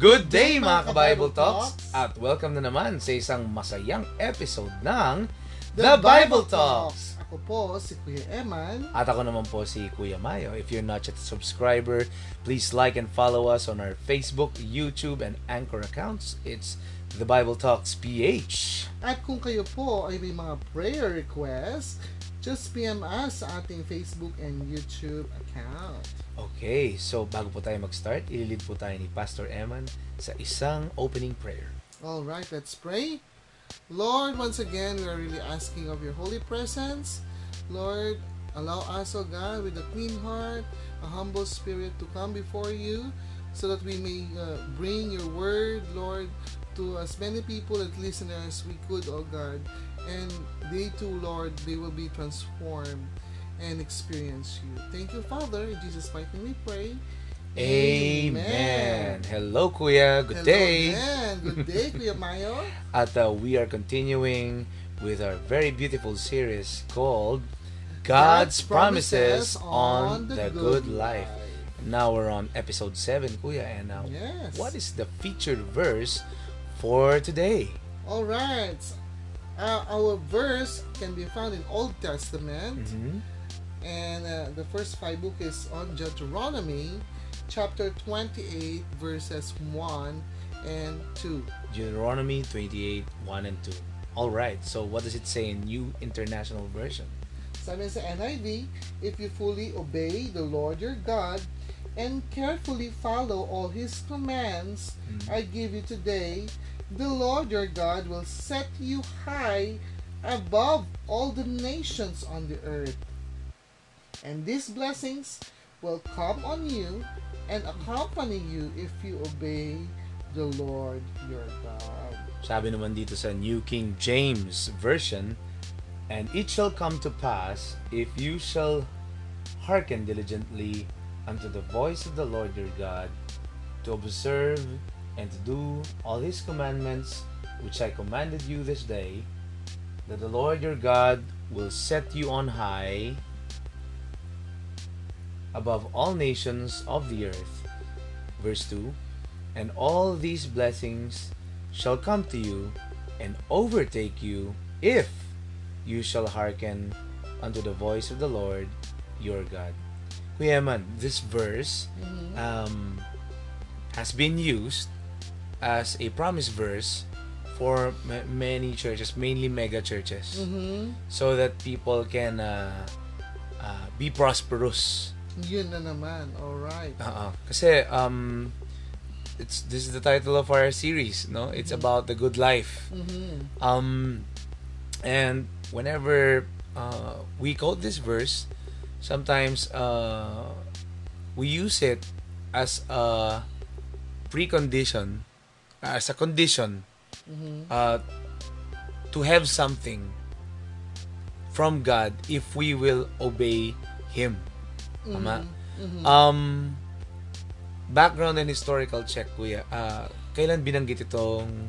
Good day mga ka-Bible Talks! At welcome na naman sa isang masayang episode ng The Bible Talks! Ako po si Kuya Eman. At ako naman po si Kuya Mayo. If you're not yet a subscriber, please like and follow us on our Facebook, YouTube, and Anchor accounts. It's The Bible Talks PH. At kung kayo po ay may mga prayer requests, just PM us sa ating Facebook and YouTube account. Okay, so bago po tayo mag-start, ililid po tayo ni Pastor Eman sa isang opening prayer. All right, let's pray. Lord, once again, we are really asking of your holy presence. Lord, allow us, O God, with a clean heart, a humble spirit to come before you so that we may uh, bring your word, Lord, to as many people and listeners we could, O God. And they too, Lord, they will be transformed and experience you. Thank you, Father. In Jesus' mighty name we pray. Amen. Hello, Kuya. Good Hello day. again. Good day, Kuya Mayo. At uh, we are continuing with our very beautiful series called God's, Promises, on the Good Life. Now we're on episode 7, Kuya. And now, Yes. what is the featured verse for today? All right. Uh, our verse can be found in Old Testament, Mhm. and uh, the first five book is on Deuteronomy, chapter 28, verses 1 and 2. Deuteronomy 28, 1 and 2. All right. So what does it say in New International Version? Sabi sa NIV, if you fully obey the Lord your God and carefully follow all His commands Mm. I give you today, the Lord your God will set you high above all the nations on the earth. And these blessings will come on you and accompany you if you obey the Lord your God. Sabi naman dito sa New King James Version, And it shall come to pass, if you shall hearken diligently unto the voice of the Lord your God, to observe and to do all his commandments which I commanded you this day, that the Lord your God will set you on high above all nations of the earth. Verse 2 And all these blessings shall come to you and overtake you if you shall hearken unto the voice of the Lord your God. Kuya man, this verse Mhm. um, has been used as a promise verse for ma- many churches, mainly mega churches, Mhm. so that people can uh, uh, be prosperous. Yun na naman. All right. Oo. Kasi um it's this is the title of our series, no? It's about the good life. Mhm. Um and whenever uh, we quote this verse, sometimes uh, we use it as a precondition, as a condition Mhm. uh, to have something from God if we will obey Him. Tama? Mhm. Um, background and historical check, kuya. Ah, kailan binanggit itong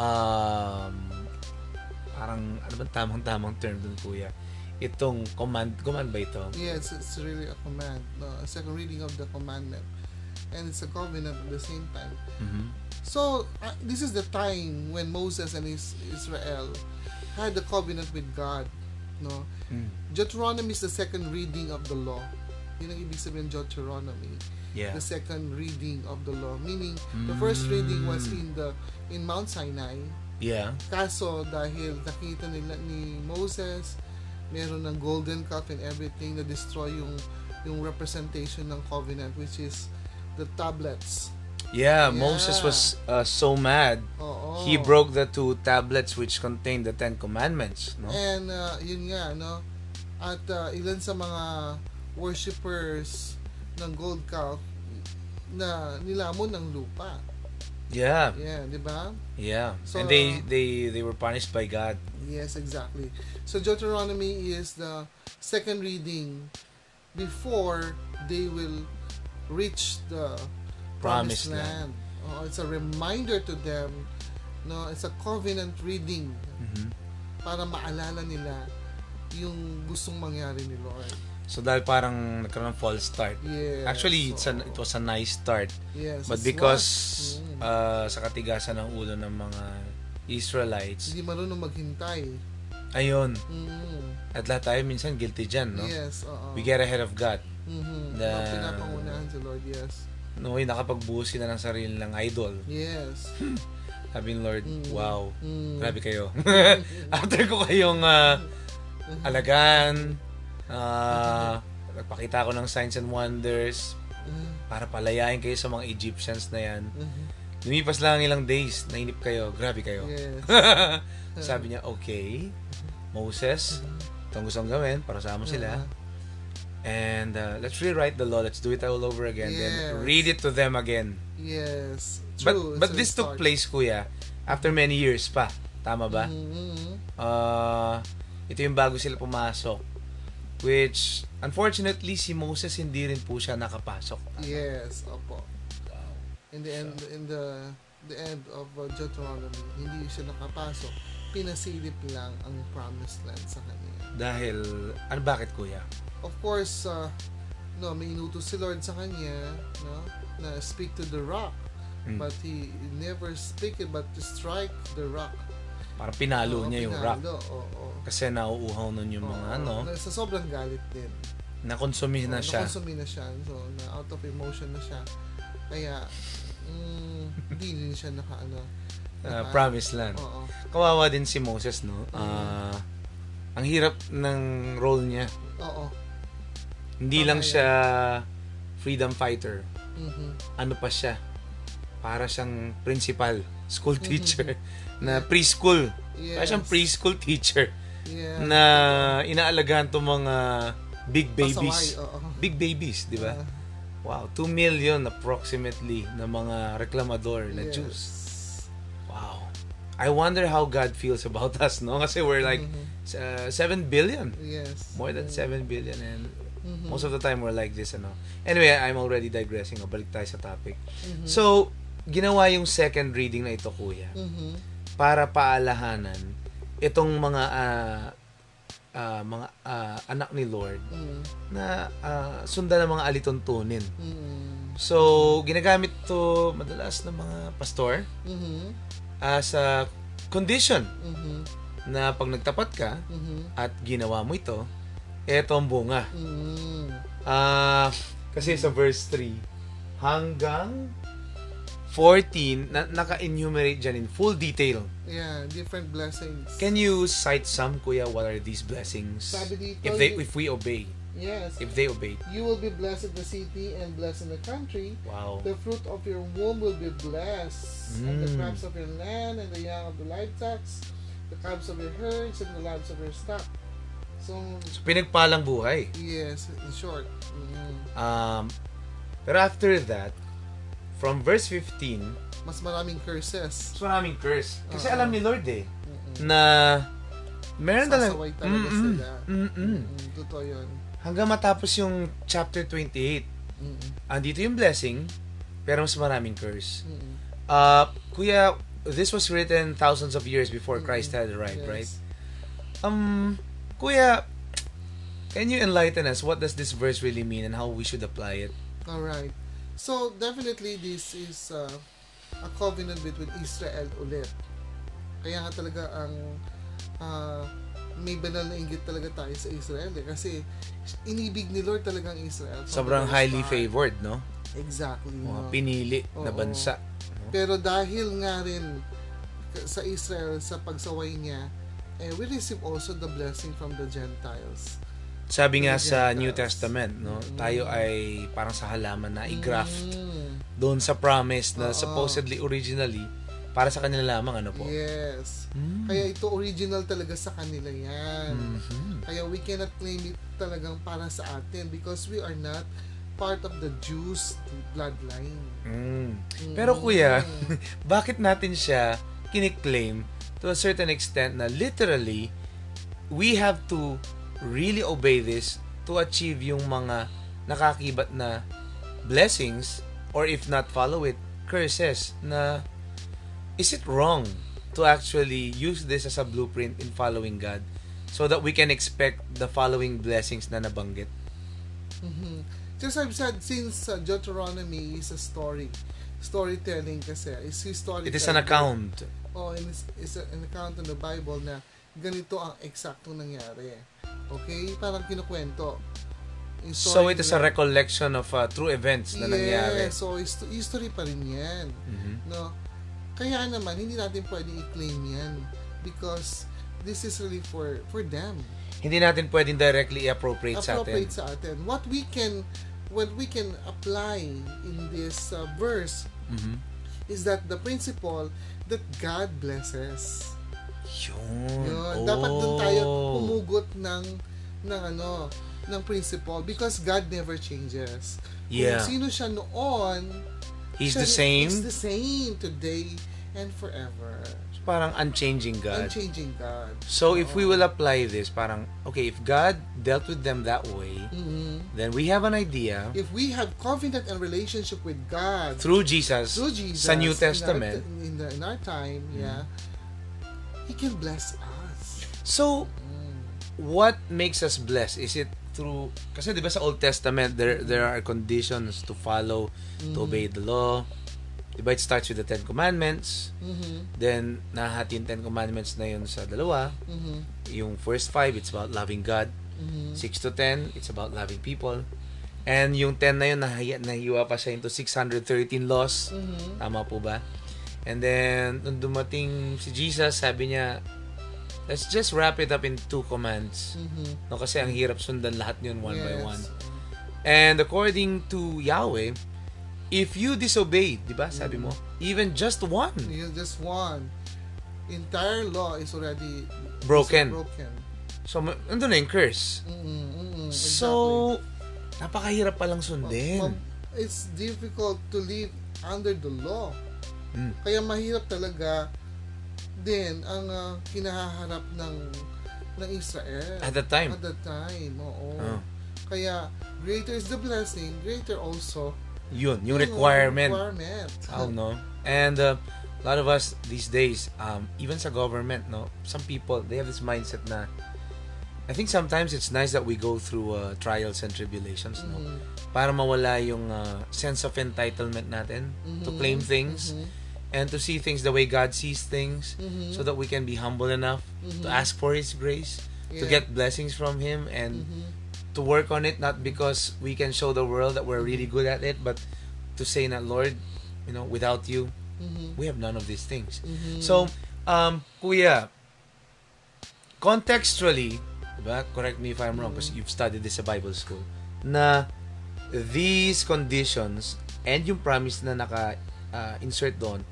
um, parang ano ba tamang-tamang term dun, kuya? Itong command, command ba ito? Yes, it's really a command. No, a second reading of the commandment. And it's a covenant at the same time. Mhm. So, uh, this is the time when Moses and his Israel had the covenant with God. No? Mm. Deuteronomy is the second reading of the law. Yun ang ibig sabihin Deuteronomy. Yeah. The second reading of the law. Meaning, the first reading was Mm. in the in Mount Sinai. Yeah. Kaso, dahil nakita nila ni Moses, meron ng golden calf and everything na destroy yung yung representation ng covenant which is the tablets. Yeah, Yeah. Moses was uh, so mad. Oo. He broke the two tablets which contained the Ten Commandments. No? And uh, yun nga, no? At uh, ilan sa mga worshippers ng gold calf na nilamon ng lupa. Yeah. Yeah, di ba? Yeah. So, and they uh, they they were punished by God. Yes, exactly. So Deuteronomy is the second reading before they will reach the Promised promised, land. Oh, it's a reminder to them. No, it's a covenant reading Mhm. para maalala nila yung gustong mangyari ni Lord. So dahil parang nagkaroon ng false start. Yes. Actually, it's so, a, it was a nice start. yes, But it's because Mm. uh, sa katigasan ng ulo ng mga Israelites, hindi marunong maghintay. ayun, Mm. at lahat tayo minsan guilty dyan, no? Yes, oo. We get ahead of God. Mhm. Na- Mga pinapangunahan si Lord, yes. No, yung nakapagbuhos sila ng sarili ng idol. Yes. Sabi ni Lord, Mm. wow, Mm. grabe kayo. After ko kayong uh, alagaan, uh, nagpakita ko ng signs and wonders para palayain kayo sa mga Egyptians na yan. Mhm. Lumipas lang ang ilang days, nainip kayo, grabe kayo. Yes. Sabi niya, okay, Moses, itong gusto gawin, para sama sila. And uh, let's rewrite the law, let's do it all over again, Yes. then read it to them again. Yes. But True. but a this took place, kuya, after many years pa. Tama ba? Mhm. Uh, ito yung bago sila pumasok. Which, unfortunately, si Moses hindi rin po siya nakapasok. Yes, opo. In the end, in the the end of uh, Deuteronomy, hindi siya nakapasok. Pinasilip lang ang promised land sa kanya. Dahil, ano bakit kuya? Of course, uh, no, may inutos si Lord sa kanya, no, na speak to the rock. Mm. But he never speak it, but to strike the rock. Parang pinalo Oo, niya yung rock. pinalo, Oo, Kasi nauuhaw nun yung mga Oo, ano, na- Sa sobrang galit din. nakonsumi na Oo, siya. nakonsumi na siya. So, na out of emotion na siya. Kaya, mm, hindi din siya naka, ano, Uh, naka- promised land. Oo. Kawawa din si Moses, no? Mm. Ah, ang hirap ng role niya. Oo. Hindi Tama lang siya freedom fighter. Mhm. Ano pa siya? Para siyang principal, school Mm-hmm. teacher, na preschool. Yes. Para siyang preschool teacher Yeah. na inaalagaan to mga big babies. Pasaway. Big babies, di ba? Ah, Wow, 2 million approximately na mga reklamador na yes. Jews. Wow. I wonder how God feels about us, no? Kasi we're like Mhm. uh, 7 billion. Yes. More than 7 billion and Mhm. most of the time we're like this, ano. Anyway, I'm already digressing. O, balik tayo sa topic. Mhm. So, ginawa yung second reading na ito, kuya, Mhm. para paalahanan itong mga ah, ah, mga ah, anak ni Lord Mhm. na ah, sundan ng mga alituntunin. Mhm. So, ginagamit to madalas ng mga pastor Mhm. as a condition Mhm. na pag nagtapat ka Mhm. at ginawa mo ito, eto ang bunga. Mhm. Ah, kasi sa verse 3 hanggang 14 na naka-enumerate dyan in full detail. Yeah, different blessings. Can you cite some kuya what are these blessings? Sabi dito, If they you- if we obey, yes. if they obey. You will be blessed in the city and blessed in the country. Wow. The fruit of your womb will be blessed, and the Mm. crops of your land, and the young of the livestock, the calves of your herds, and the lambs of your stock. So, So pinagpalang buhay. yes, in short. mm, Um pero after that from verse 15, mas maraming curses. mas maraming curse. Kasi Oo. alam ni Lord eh Mm-mm. na meron talaga Sasaway talaga Mm-mm. sila. Mm-mm. Mm, totoo yun. Hanggang matapos yung chapter 28. Mm-mm. Andito yung blessing, pero mas maraming curse. Mm-mm. Uh, kuya, this was written thousands of years before Christ had arrived, Yes. right? Um, kuya, can you enlighten us what does this verse really mean and how we should apply it? All right. So definitely this is uh, a covenant between Israel ulit. Kaya nga talaga ang uh, may banal na inggit talaga tayo sa Israel eh. Kasi inibig ni Lord talaga ang Israel. Sobrang highly favored, no? Exactly. Mga no? pinili na Oo. bansa. Pero dahil nga rin sa Israel, sa pagsaway niya, eh, we receive also the blessing from the Gentiles. Sabi nga sa. New Testament, no, Mm. tayo ay parang sa halaman na i-graft Mm. doon sa promise na Oo. supposedly originally para sa kanila lamang ano po. Yes. Mm. Kaya ito original talaga sa kanila yan. Mhm. Kaya we cannot claim it talagang para sa atin because we are not part of the Jews bloodline. Mm. Pero kuya, bakit natin siya kiniklaim to a certain extent na literally we have to really obey this to achieve yung mga nakakibat na blessings or if not follow it, curses na is it wrong to actually use this as a blueprint in following God so that we can expect the following blessings na nabanggit. Mhm. Just I've said, since uh, Deuteronomy is a story, storytelling kasi, is historical. It is an account. Oh, and it's, it's a- an account in the Bible na ganito ang eksaktong nangyari. Okay? Parang kinukwento. So it is a recollection of uh, true events na nangyari. Yes, so hist- history pa rin yan. Mhm. No? Kaya naman, hindi natin pwedeng i-claim yan because this is really for for them. Hindi natin pwedeng directly appropriate sa atin. Appropriate sa atin. What we can what we can apply in this uh, verse Mhm. is that the principle that God blesses. Yun. Yun. Oh. Dapat doon tayo humugot ng ng ano, ng principle because God never changes. Yeah. Kung sino siya noon, He's siya the same. He's the same today and forever. Parang unchanging God. Unchanging God. So if we will apply this, parang, okay, if God dealt with them that way, Mhm. then we have an idea If we have confident and relationship with God through Jesus, through Jesus sa New in our- Testament. in, the, in our time, yeah, He can bless us. So, Mm. what makes us blessed? Is it through, kasi di ba sa Old Testament, there there are conditions to follow, to Mhm. obey the law. Di ba it starts with the Ten Commandments, Mhm. then nahati yung Ten Commandments na yun sa dalawa. Mhm. Yung first five, it's about loving God. Mhm. 6 to 10, it's about loving people. And yung 10 na yun, nahiya, nahiwa pa siya into 613 laws. Mhm. Tama po ba? And then, nung dumating si Jesus, sabi niya, let's just wrap it up in two commands. Mhm. No, kasi ang hirap sundan lahat yun one by Yes. one. And according to Yahweh, if you disobey, di ba, sabi mo, even just one, You just one. Entire law is already Broken. broken. so nandun na yung curse. Mm-mm, mm-mm, So, napakahirap palang exactly. sundin. It's difficult to live under the law. Mm. Kaya mahirap talaga din ang uh, kinaharap ng ng Israel At that time. At that time, oo. Oh. Kaya greater is the blessing, greater also Yun, yung requirement. requirement. Oh no. And uh, a lot of us these days, um, even sa government, no, some people they have this mindset na. I think sometimes it's nice that we go through uh, trials and tribulations, no, Mhm. para mawala yung uh, sense of entitlement natin to Mhm. claim things Mhm. and to see things the way God sees things, Mhm. so that we can be humble enough to Mhm. ask for His grace, to Yeah. get blessings from Him, and Mhm. To work on it not because we can show the world that we're really good at it but to say that lord you know without you Mhm. we have none of these things Mhm. so um kuya contextually diba? correct me if i'm wrong because you've studied this sa bible school na these conditions and yung promise na naka uh, insert doon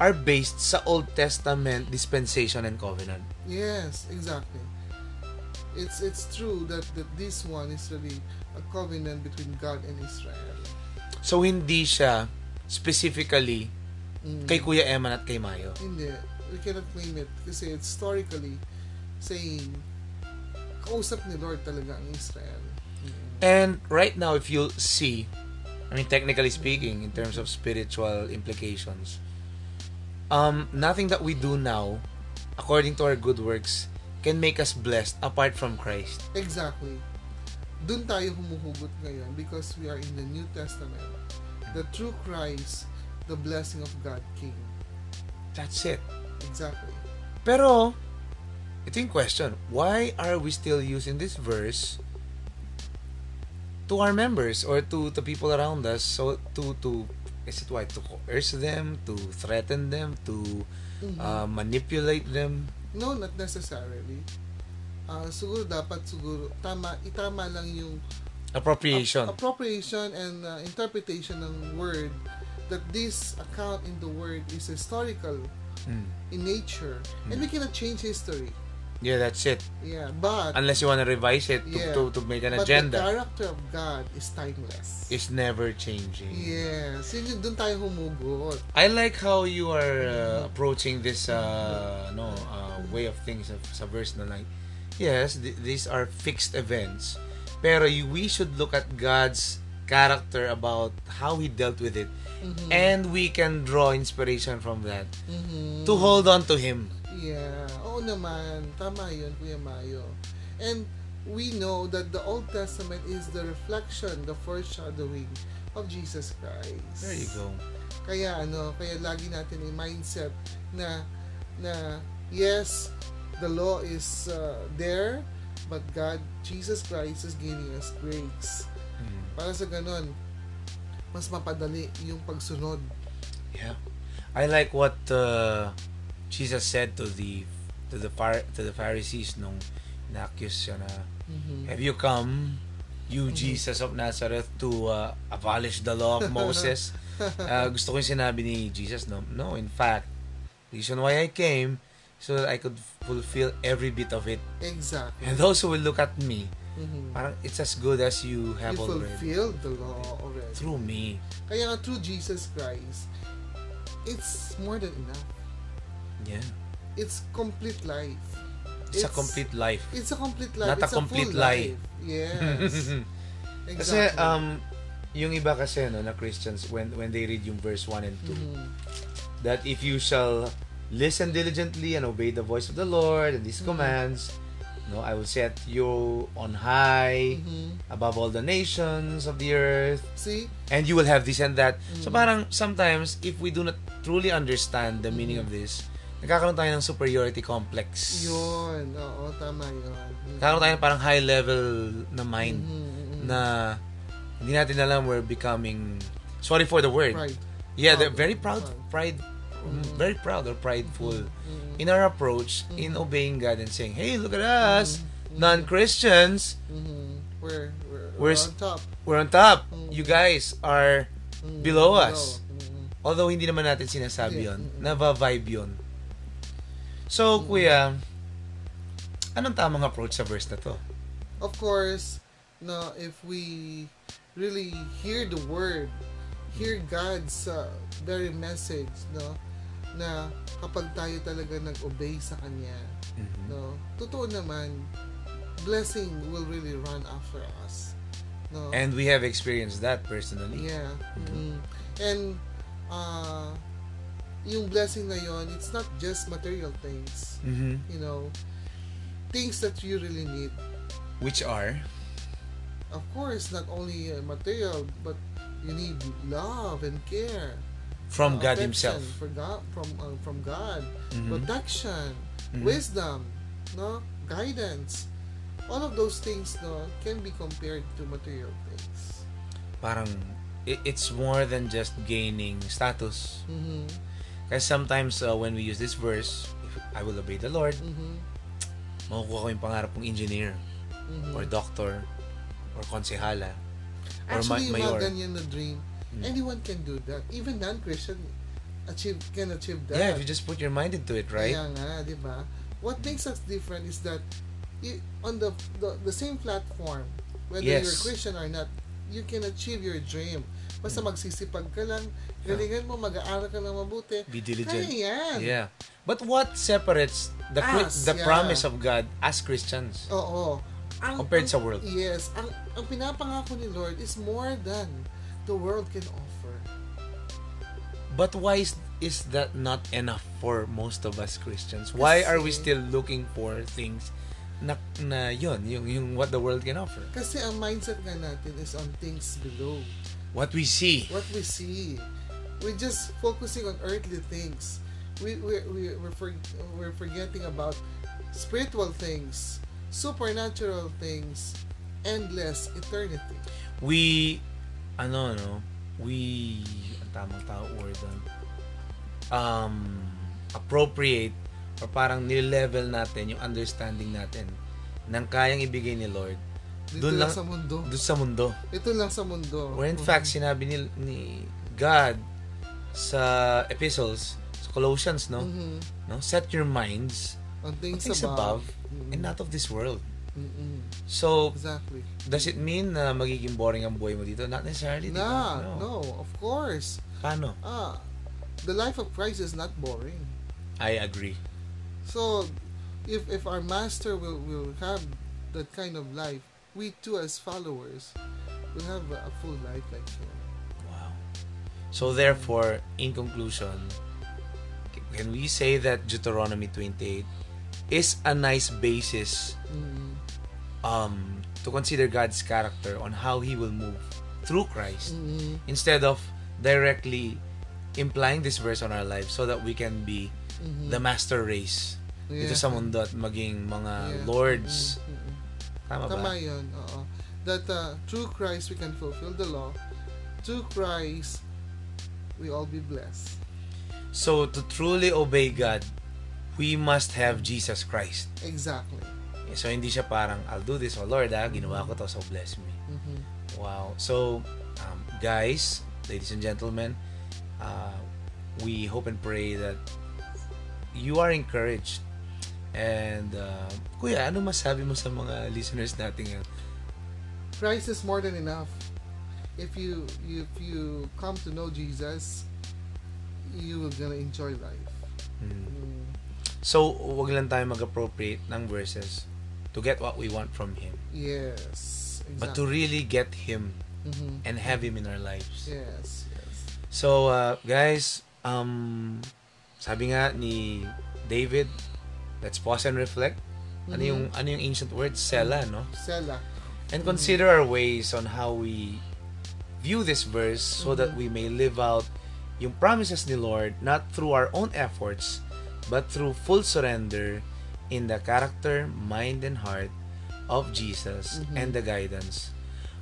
are based sa Old Testament dispensation and covenant. Yes, exactly. It's it's true that, that this one is really a covenant between God and Israel. So hindi siya specifically Mm. kay Kuya Eman at kay Mayo. Hindi. We cannot claim it kasi it's historically saying kausap ni Lord talaga ang Israel. Mm. And right now, if you'll see, I mean, technically speaking, in terms of spiritual implications, um, nothing that we do now, according to our good works, can make us blessed apart from Christ. Exactly. Doon tayo humuhugot ngayon because we are in the New Testament. The true Christ, the blessing of God came. That's it. Exactly. Pero, ito yung question. Why are we still using this verse to our members or to the people around us? So, to, to, is it why? To coerce them, to threaten them, to Mhm. uh, manipulate them? No, not necessarily. Ah, siguro dapat siguro tama itama lang yung Appropriation. ap- appropriation and uh, interpretation ng word that this account in the word is historical Mm. in nature and we cannot change history. Yeah, that's it. Yeah, but Unless you want to revise it to, Yeah. to, to make an agenda. but the character of God is timeless. It's never changing. Yes, yun doon tayo humugot. I like how you are uh, approaching this uh, no uh, way of things of, sa verse na like, yes, th- these are fixed events, pero you, we should look at God's character about how He dealt with it, Mhm. and we can draw inspiration from that Mhm. to hold on to Him. Yeah. Oo naman. Tama yun, Kuya Mayo. And we know that the Old Testament is the reflection, the foreshadowing of Jesus Christ. There you go. Kaya ano, kaya lagi natin yung mindset na na yes, the law is uh, there, but God, Jesus Christ is giving us grace. Mm. Para sa ganun, mas mapadali yung pagsunod. Yeah. I like what uh, Jesus said to the to the to the Pharisees nung na-accuse siya na Mhm. Have you come, you Jesus of Nazareth, to uh, abolish the law of Moses? Uh, gusto ko yung sinabi ni Jesus, no? No, in fact, reason why I came, so that I could fulfill every bit of it. Exactly. And those who will look at me, Mhm. parang it's as good as you have You already. fulfilled the law already. Through me. Kaya nga through Jesus Christ, it's more than enough. Yeah. It's complete life. It's, a complete life. It's a complete life. Not a it's complete full lie. life. Yes. Kasi, exactly. um, yung iba kasi, no, na Christians, when, when they read yung verse 1 and 2, Mhm. that if you shall listen diligently and obey the voice of the Lord and His Mhm. commands, no, I will set you on high Mhm. above all the nations of the earth, See? and you will have this and that. So Mhm. parang sometimes, if we do not truly understand the meaning of this, nagkakaroon tayo ng superiority complex. Yun. Oo, tama yun. Nagkakaroon tayo ng parang high level na mind Mhm, mhm. na hindi natin alam we're becoming sorry for the word. Right. Yeah, they're Proud. very proud, pride, Mhm. very proud or prideful Mhm. in our approach in Mhm. obeying God and saying, "Hey, look at us, Mhm. non-Christians. Mhm. We're, we're, We're we're on top. We're on top. Mhm. You guys are Mhm. below us." Mhm. Although hindi naman natin sinasabi yon, Mm-mm. nava-vibe yon. So, kuya, anong tamang approach sa verse na to? Of course, no, if we really hear the word, hear God's uh, very message, no, na kapag tayo talaga nag-obey sa Kanya, no, totoo naman, blessing will really run after us. No? And we have experienced that personally. Yeah. Mhm. Mm. And uh, yung blessing na yon, it's not just material things. Mhm. You know, things that you really need. Which are? Of course, not only uh, material, but you need love and care. From uh, God Himself. For God, from uh, from God, Mhm. protection, Mhm. wisdom, no, guidance. All of those things, no, can be compared to material things. Parang, it, it's more than just gaining status. Mm-hmm. Kasi sometimes uh, when we use this verse, I will obey the Lord, Mm-hmm. makukuha ko yung pangarap kong engineer, Mm-hmm. or doctor, or konsehala, or Actually, ma- mayor. ganyan na dream, Mm. anyone can do that. Even non-Christian achieve can achieve that. Yeah, if you just put your mind into it, right? Kaya nga, di ba? What makes us different is that on the, the the same platform, whether Yes. you're Christian or not, you can achieve your dream. Basta magsisipag ka lang, galingan mo, mag-aaral ka lang mabuti. Be Kaya diligent. yan. Yeah. But what separates the Us, the yeah. promise of God as Christians Oo. Ang, compared ang- sa world? Yes. Ang, ang pinapangako ni Lord is more than the world can offer. But why is, is that not enough for most of us Christians? Why are we Kasi- still looking for things na, na yun, yung, yung what the world can offer? Kasi ang mindset nga natin is on things below. What we see. what we see. We're just focusing on earthly things. We we we we're, for, we're forgetting about spiritual things, supernatural things, endless eternity. We, ano, no, we, ang tamang tao word doon, um, appropriate or parang nile-level natin yung understanding natin ng kayang ibigay ni Lord Dito Dun lang, lang- sa mundo. doon sa mundo. Ito lang sa mundo. Where in fact, sinabi ni, ni God sa epistles, sa Colossians, no? Mhm. no? Set your minds on on things, things above. above Mhm. and not of this world. Mhm. So, Exactly. does it mean na magiging boring ang buhay mo dito? Not necessarily. Nah, no, of course. Paano? Ah, the life of Christ is not boring. I agree. So, if if our master will will have that kind of life, we too as followers will have a, full life like him. Wow. So therefore, in conclusion, can we say that Deuteronomy 28 is a nice basis Mm, um, to consider God's character on how He will move through Christ mm, instead of directly implying this verse on our lives so that we can be mhm. the master race Yeah. dito sa mundo at maging mga Yeah. lords. Mm, mm. Tama ba? Tama yun, oo. That uh, through Christ we can fulfill the law. Through Christ, we all be blessed. So, to truly obey God, we must have Jesus Christ. Exactly. So, hindi siya parang, I'll do this, oh Lord, ah, ginawa ko to, so bless me. Mhm. Wow. So, um, guys, ladies and gentlemen, uh, we hope and pray that you are encouraged. And, uh, kuya, ano masabi mo sa mga listeners natin ngayon? Christ is more than enough. If you if you come to know Jesus, you will gonna enjoy life. Mm, So, wag lang tayo mag-appropriate ng verses to get what we want from Him. yes. But to Exactly. really get Him Mhm. and have Him in our lives. Yes. Yes. So, uh, guys, um, sabi nga ni David, let's pause and reflect. Ano Mhm. yung ano yung ancient word? Sela, no? Sela. And consider our ways on how we view this verse so that Mhm. we may live out yung promises ni Lord not through our own efforts but through full surrender in the character, mind, and heart of Jesus Mhm. and the guidance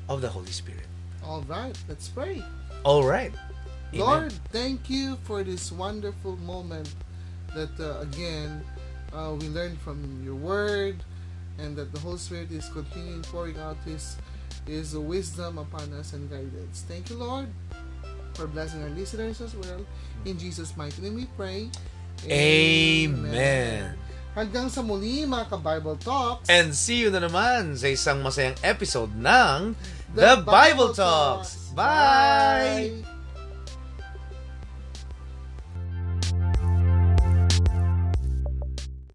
of the Holy Spirit. All right. Let's pray. All right. Amen. Lord, thank you for this wonderful moment that uh, again uh, we learn from your word and that the Holy Spirit is continuing pouring out his his wisdom upon us and guidance. Thank you, Lord, for blessing our listeners as well. In Jesus' mighty name we pray. Amen. Hanggang sa muli mga ka-Bible Talks. And see you na naman sa isang masayang episode ng The Bible Talks. Bye!